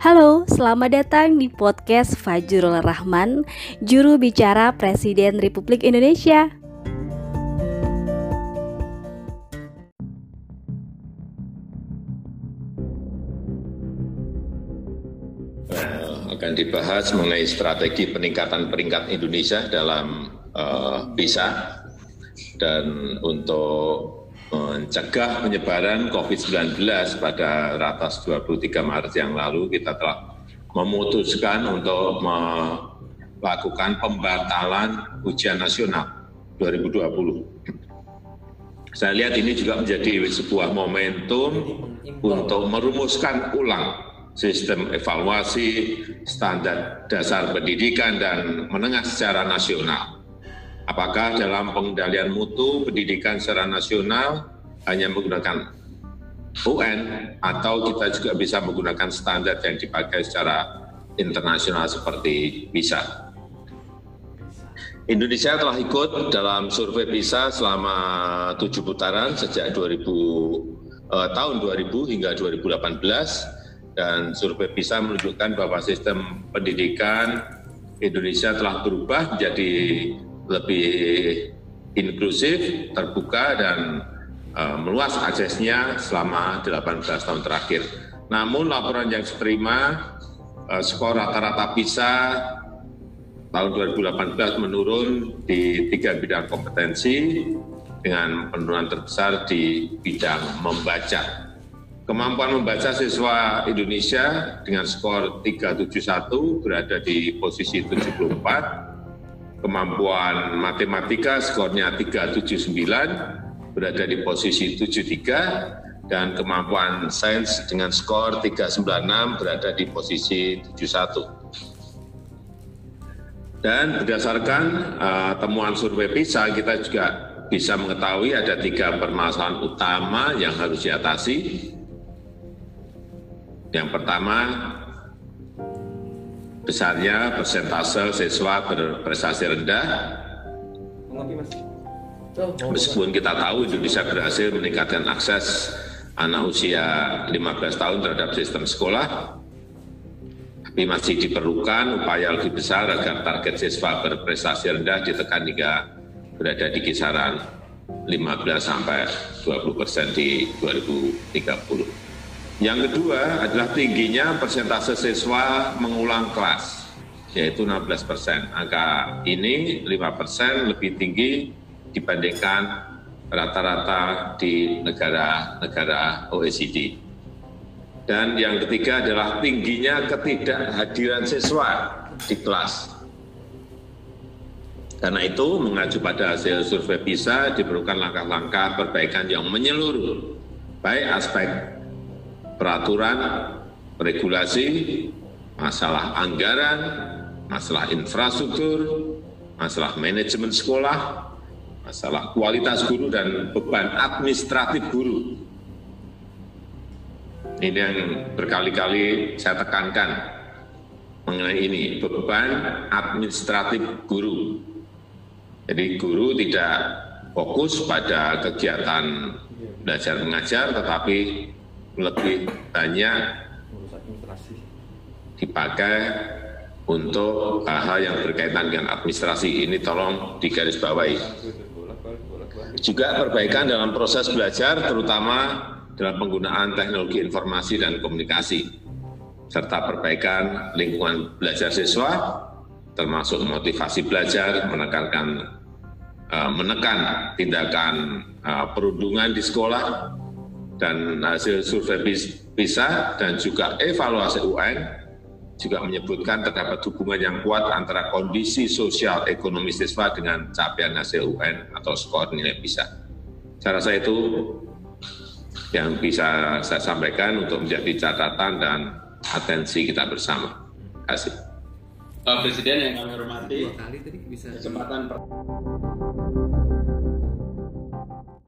Halo, selamat datang di podcast Fajrul Rahman, juru bicara Presiden Republik Indonesia. akan dibahas mengenai strategi peningkatan peringkat Indonesia dalam uh, PISA dan untuk mencegah penyebaran COVID-19 pada ratas 23 Maret yang lalu kita telah memutuskan untuk melakukan pembatalan ujian nasional 2020. Saya lihat ini juga menjadi sebuah momentum untuk merumuskan ulang sistem evaluasi standar dasar pendidikan dan menengah secara nasional Apakah dalam pengendalian mutu pendidikan secara nasional hanya menggunakan UN atau kita juga bisa menggunakan standar yang dipakai secara internasional seperti PISA. Indonesia telah ikut dalam survei PISA selama tujuh putaran sejak 2000, eh, tahun 2000 hingga 2018 dan survei PISA menunjukkan bahwa sistem pendidikan Indonesia telah berubah menjadi lebih inklusif, terbuka, dan uh, meluas aksesnya selama 18 tahun terakhir. Namun laporan yang diterima, uh, skor rata-rata PISA tahun 2018 menurun di tiga bidang kompetensi dengan penurunan terbesar di bidang membaca. Kemampuan membaca siswa Indonesia dengan skor 371 berada di posisi 74, kemampuan matematika skornya 379 berada di posisi 73 dan kemampuan sains dengan skor 396 berada di posisi 71. Dan berdasarkan uh, temuan survei PISA kita juga bisa mengetahui ada tiga permasalahan utama yang harus diatasi. Yang pertama, besarnya persentase siswa berprestasi rendah. Meskipun kita tahu Indonesia berhasil meningkatkan akses anak usia 15 tahun terhadap sistem sekolah, tapi masih diperlukan upaya lebih besar agar target siswa berprestasi rendah ditekan hingga berada di kisaran 15 sampai 20 persen di 2030. Yang kedua adalah tingginya persentase siswa mengulang kelas, yaitu 16 persen. Angka ini 5 persen lebih tinggi dibandingkan rata-rata di negara-negara OECD. Dan yang ketiga adalah tingginya ketidakhadiran siswa di kelas. Karena itu, mengacu pada hasil survei PISA, diperlukan langkah-langkah perbaikan yang menyeluruh, baik aspek peraturan, regulasi, masalah anggaran, masalah infrastruktur, masalah manajemen sekolah, masalah kualitas guru dan beban administratif guru. Ini yang berkali-kali saya tekankan mengenai ini, beban administratif guru. Jadi guru tidak fokus pada kegiatan belajar mengajar, tetapi lebih banyak dipakai untuk hal-hal yang berkaitan dengan administrasi ini tolong digarisbawahi. Juga perbaikan dalam proses belajar terutama dalam penggunaan teknologi informasi dan komunikasi serta perbaikan lingkungan belajar siswa termasuk motivasi belajar menekankan uh, menekan tindakan uh, perundungan di sekolah dan hasil survei PISA dan juga evaluasi UN juga menyebutkan terdapat hubungan yang kuat antara kondisi sosial ekonomi siswa dengan capaian hasil UN atau skor nilai PISA. Saya rasa itu yang bisa saya sampaikan untuk menjadi catatan dan atensi kita bersama. Terima kasih. Pak Presiden yang kami hormati, kesempatan